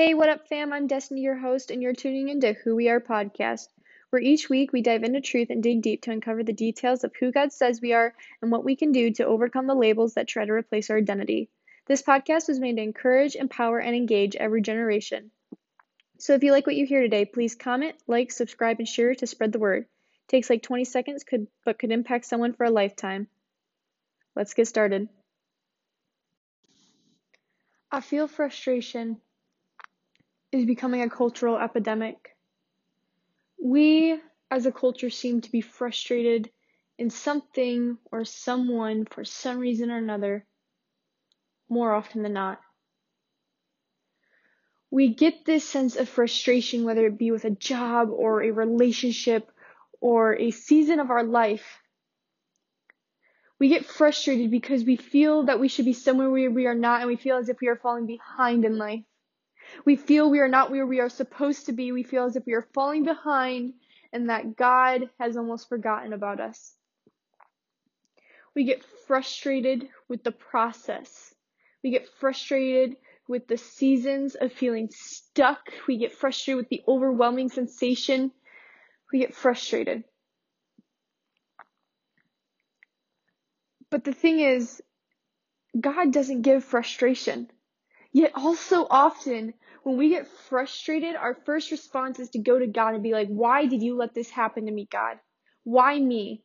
Hey, what up, fam? I'm Destiny, your host, and you're tuning into Who We Are podcast, where each week we dive into truth and dig deep to uncover the details of who God says we are and what we can do to overcome the labels that try to replace our identity. This podcast was made to encourage, empower, and engage every generation. So if you like what you hear today, please comment, like, subscribe, and share to spread the word. It takes like 20 seconds, could but could impact someone for a lifetime. Let's get started. I feel frustration is becoming a cultural epidemic. We as a culture seem to be frustrated in something or someone for some reason or another more often than not. We get this sense of frustration, whether it be with a job or a relationship or a season of our life. We get frustrated because we feel that we should be somewhere where we are not and we feel as if we are falling behind in life. We feel we are not where we are supposed to be. We feel as if we are falling behind and that God has almost forgotten about us. We get frustrated with the process. We get frustrated with the seasons of feeling stuck. We get frustrated with the overwhelming sensation. We get frustrated. But the thing is, God doesn't give frustration. Yet also often when we get frustrated, our first response is to go to God and be like, why did you let this happen to me, God? Why me?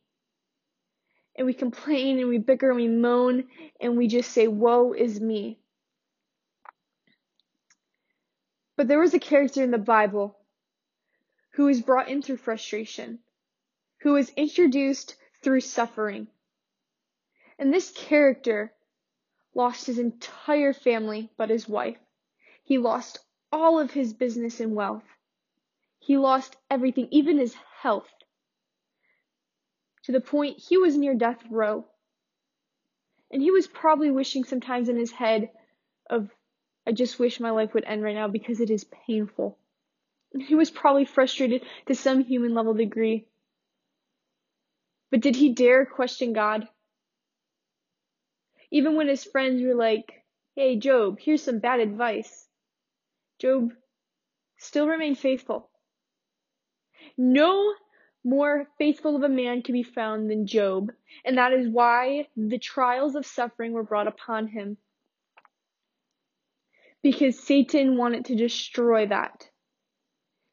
And we complain and we bicker and we moan and we just say, woe is me. But there was a character in the Bible who was brought in through frustration, who was introduced through suffering. And this character lost his entire family but his wife. He lost all of his business and wealth. He lost everything, even his health, to the point he was near death row. And he was probably wishing sometimes in his head of, I just wish my life would end right now because it is painful. He was probably frustrated to some human level degree. But did he dare question God? Even when his friends were like, hey, Job, here's some bad advice. Job still remained faithful. No more faithful of a man can be found than Job, and that is why the trials of suffering were brought upon him. Because Satan wanted to destroy that.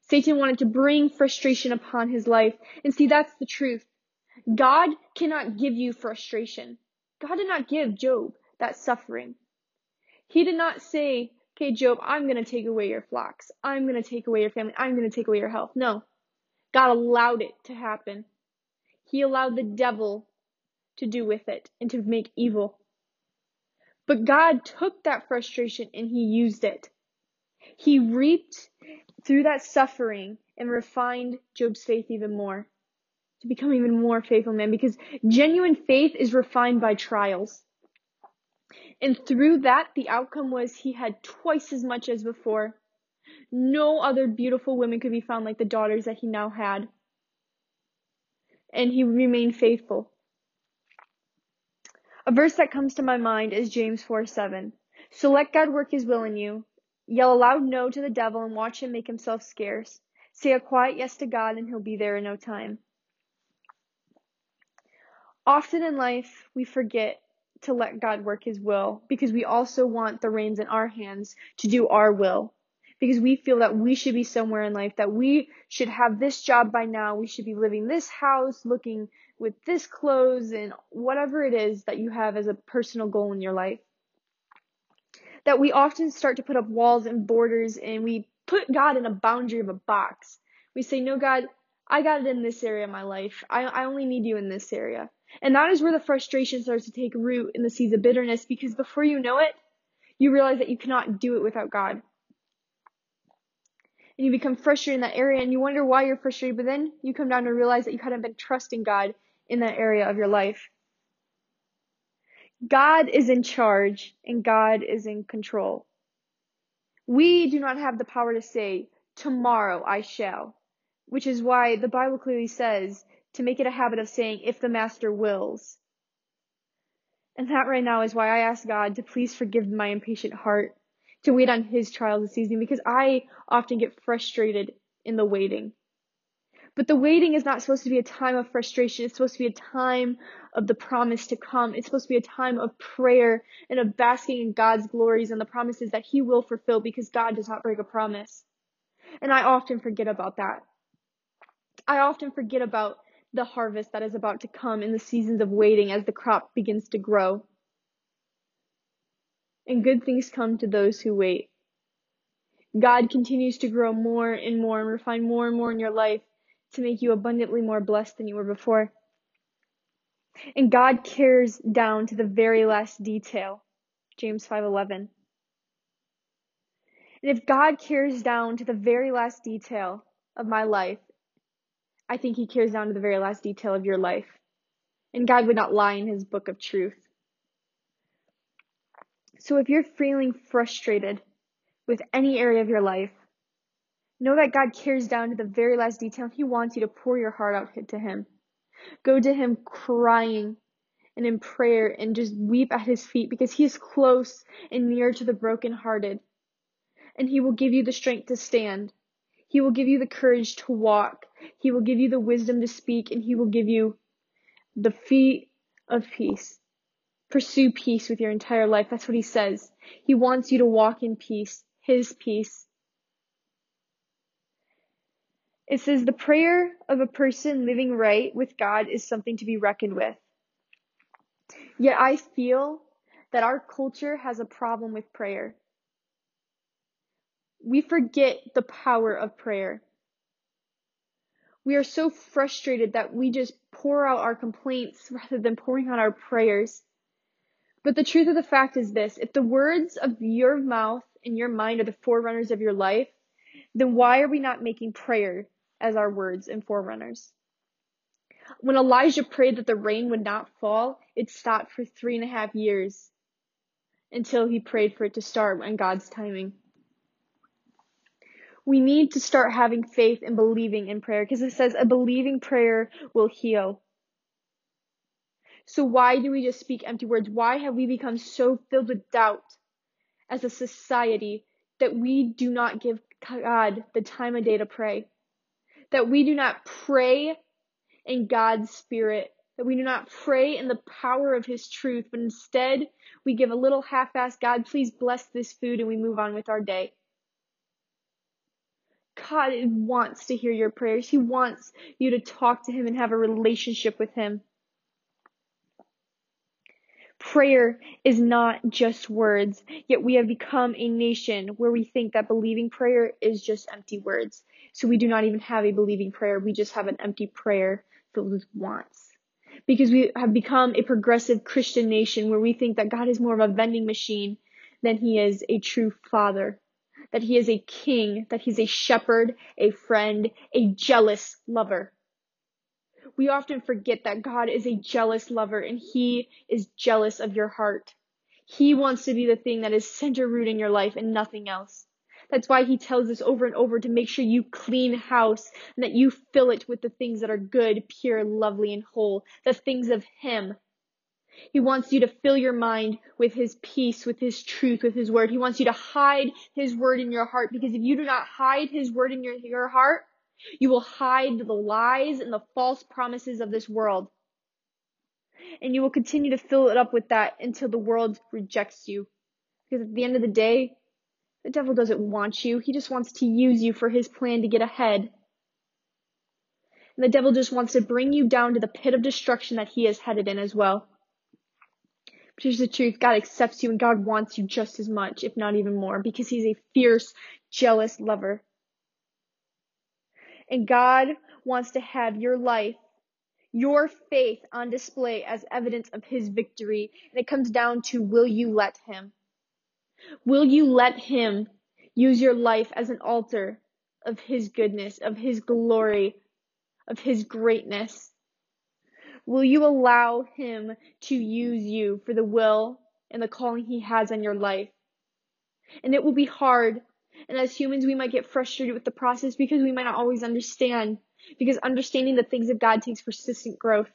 Satan wanted to bring frustration upon his life. And see, that's the truth. God cannot give you frustration. God did not give Job that suffering. He did not say, okay, Job, I'm going to take away your flocks. I'm going to take away your family. I'm going to take away your health. No. God allowed it to happen. He allowed the devil to do with it and to make evil. But God took that frustration and he used it. He reaped through that suffering and refined Job's faith even more to become even more faithful man because genuine faith is refined by trials. And through that, the outcome was he had twice as much as before. No other beautiful women could be found like the daughters that he now had. And he remained faithful. A verse that comes to my mind is James 4 7. So let God work his will in you. Yell a loud no to the devil and watch him make himself scarce. Say a quiet yes to God and he'll be there in no time. Often in life, we forget to let God work His will because we also want the reins in our hands to do our will. Because we feel that we should be somewhere in life, that we should have this job by now, we should be living this house, looking with this clothes, and whatever it is that you have as a personal goal in your life. That we often start to put up walls and borders and we put God in a boundary of a box. We say, No, God, I got it in this area of my life. I, I only need you in this area. And that is where the frustration starts to take root in the seeds of bitterness because before you know it, you realize that you cannot do it without God. And you become frustrated in that area and you wonder why you're frustrated, but then you come down to realize that you hadn't been trusting God in that area of your life. God is in charge and God is in control. We do not have the power to say, tomorrow I shall, which is why the Bible clearly says to make it a habit of saying, if the master wills. And that right now is why I ask God to please forgive my impatient heart. to wait on His trials this season because I often get frustrated in the waiting. But the waiting is not supposed to be a time of frustration. It's supposed to be a time of the promise to come. It's supposed to be a time of prayer and of basking in God's glories and the promises that He will fulfill because God does not break a promise. And I often forget about that. I often forget about the harvest that is about to come in the seasons of waiting as the crop begins to grow. And good things come to those who wait. God continues to grow more and more and refine more and more in your life to make you abundantly more blessed than you were before. And God cares down to the very last detail. James 5:11. And if God cares down to the very last detail of my life, I think he cares down to the very last detail of your life. And God would not lie in his book of truth. So if you're feeling frustrated with any area of your life, know that God cares down to the very last detail. He wants you to pour your heart out to him. Go to him crying and in prayer and just weep at his feet because he is close and near to the brokenhearted. And he will give you the strength to stand. He will give you the courage to walk. He will give you the wisdom to speak and he will give you the feet of peace. Pursue peace with your entire life. That's what he says. He wants you to walk in peace, his peace. It says the prayer of a person living right with God is something to be reckoned with. Yet I feel that our culture has a problem with prayer. We forget the power of prayer. We are so frustrated that we just pour out our complaints rather than pouring out our prayers. But the truth of the fact is this if the words of your mouth and your mind are the forerunners of your life, then why are we not making prayer as our words and forerunners? When Elijah prayed that the rain would not fall, it stopped for three and a half years until he prayed for it to start in God's timing. We need to start having faith and believing in prayer because it says a believing prayer will heal. So why do we just speak empty words? Why have we become so filled with doubt as a society that we do not give God the time of day to pray? That we do not pray in God's spirit, that we do not pray in the power of his truth, but instead we give a little half-assed God, please bless this food and we move on with our day. God wants to hear your prayers. He wants you to talk to him and have a relationship with him. Prayer is not just words, yet we have become a nation where we think that believing prayer is just empty words. So we do not even have a believing prayer. We just have an empty prayer filled with wants. Because we have become a progressive Christian nation where we think that God is more of a vending machine than he is a true father. That he is a king, that he's a shepherd, a friend, a jealous lover. We often forget that God is a jealous lover and he is jealous of your heart. He wants to be the thing that is center root in your life and nothing else. That's why he tells us over and over to make sure you clean house and that you fill it with the things that are good, pure, lovely, and whole, the things of him. He wants you to fill your mind with his peace, with his truth, with his word. He wants you to hide his word in your heart because if you do not hide his word in your, your heart, you will hide the lies and the false promises of this world. And you will continue to fill it up with that until the world rejects you. Because at the end of the day, the devil doesn't want you. He just wants to use you for his plan to get ahead. And the devil just wants to bring you down to the pit of destruction that he is headed in as well. But here's the truth God accepts you and God wants you just as much, if not even more, because he's a fierce, jealous lover. And God wants to have your life, your faith on display as evidence of his victory. And it comes down to will you let him? Will you let Him use your life as an altar of His goodness, of His glory, of His greatness? Will you allow Him to use you for the will and the calling He has on your life? And it will be hard. And as humans, we might get frustrated with the process because we might not always understand. Because understanding the things of God takes persistent growth.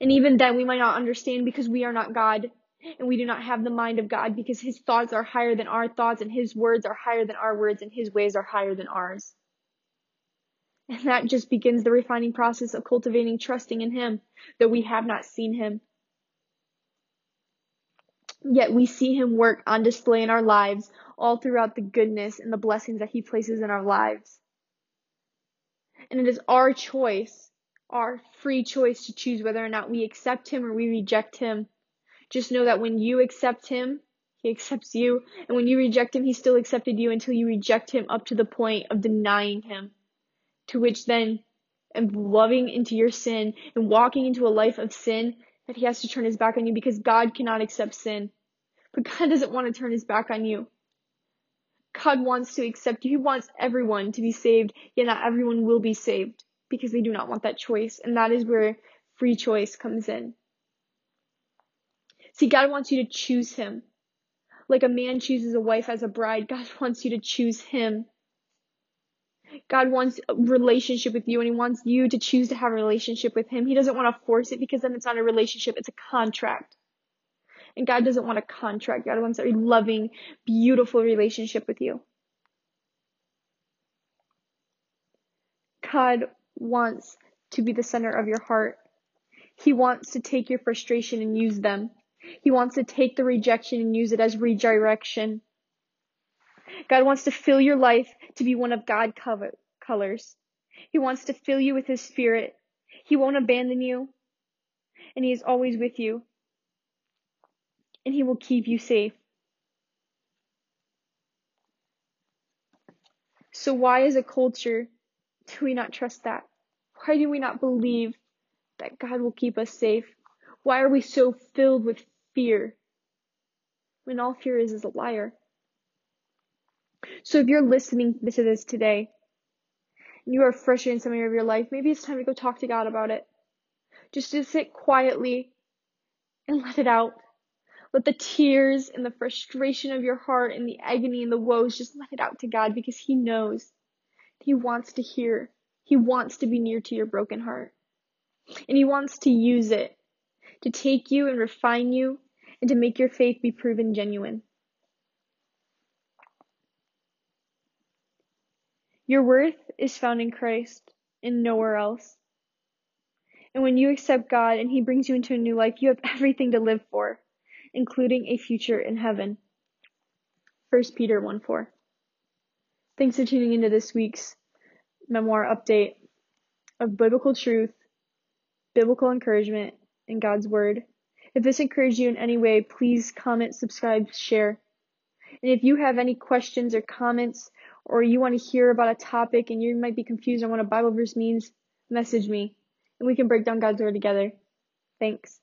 And even then, we might not understand because we are not God and we do not have the mind of God because his thoughts are higher than our thoughts and his words are higher than our words and his ways are higher than ours. And that just begins the refining process of cultivating trusting in him, though we have not seen him. Yet we see him work on display in our lives all throughout the goodness and the blessings that he places in our lives. And it is our choice, our free choice to choose whether or not we accept him or we reject him. Just know that when you accept him, he accepts you. And when you reject him, he still accepted you until you reject him up to the point of denying him. To which then, and loving into your sin and walking into a life of sin, that he has to turn his back on you because God cannot accept sin. But God doesn't want to turn his back on you. God wants to accept you. He wants everyone to be saved, yet not everyone will be saved because they do not want that choice. And that is where free choice comes in. See, God wants you to choose Him. Like a man chooses a wife as a bride, God wants you to choose Him. God wants a relationship with you and He wants you to choose to have a relationship with Him. He doesn't want to force it because then it's not a relationship, it's a contract. And God doesn't want a contract. God wants a loving, beautiful relationship with you. God wants to be the center of your heart. He wants to take your frustration and use them. He wants to take the rejection and use it as redirection. God wants to fill your life to be one of God cover- colors. He wants to fill you with His Spirit. He won't abandon you. And He is always with you. And He will keep you safe. So why as a culture do we not trust that? Why do we not believe that God will keep us safe? Why are we so filled with fear when all fear is is a liar? So if you're listening to this today and you are frustrated in some area of your life, maybe it's time to go talk to God about it. Just to sit quietly and let it out. Let the tears and the frustration of your heart and the agony and the woes just let it out to God because He knows. He wants to hear. He wants to be near to your broken heart. And He wants to use it to take you and refine you and to make your faith be proven genuine. Your worth is found in Christ and nowhere else. And when you accept God and He brings you into a new life, you have everything to live for, including a future in heaven. 1 Peter 1 4. Thanks for tuning into this week's memoir update of biblical truth, biblical encouragement, and God's Word. If this encouraged you in any way, please comment, subscribe, share. And if you have any questions or comments, or you want to hear about a topic and you might be confused on what a Bible verse means, message me and we can break down God's Word together. Thanks.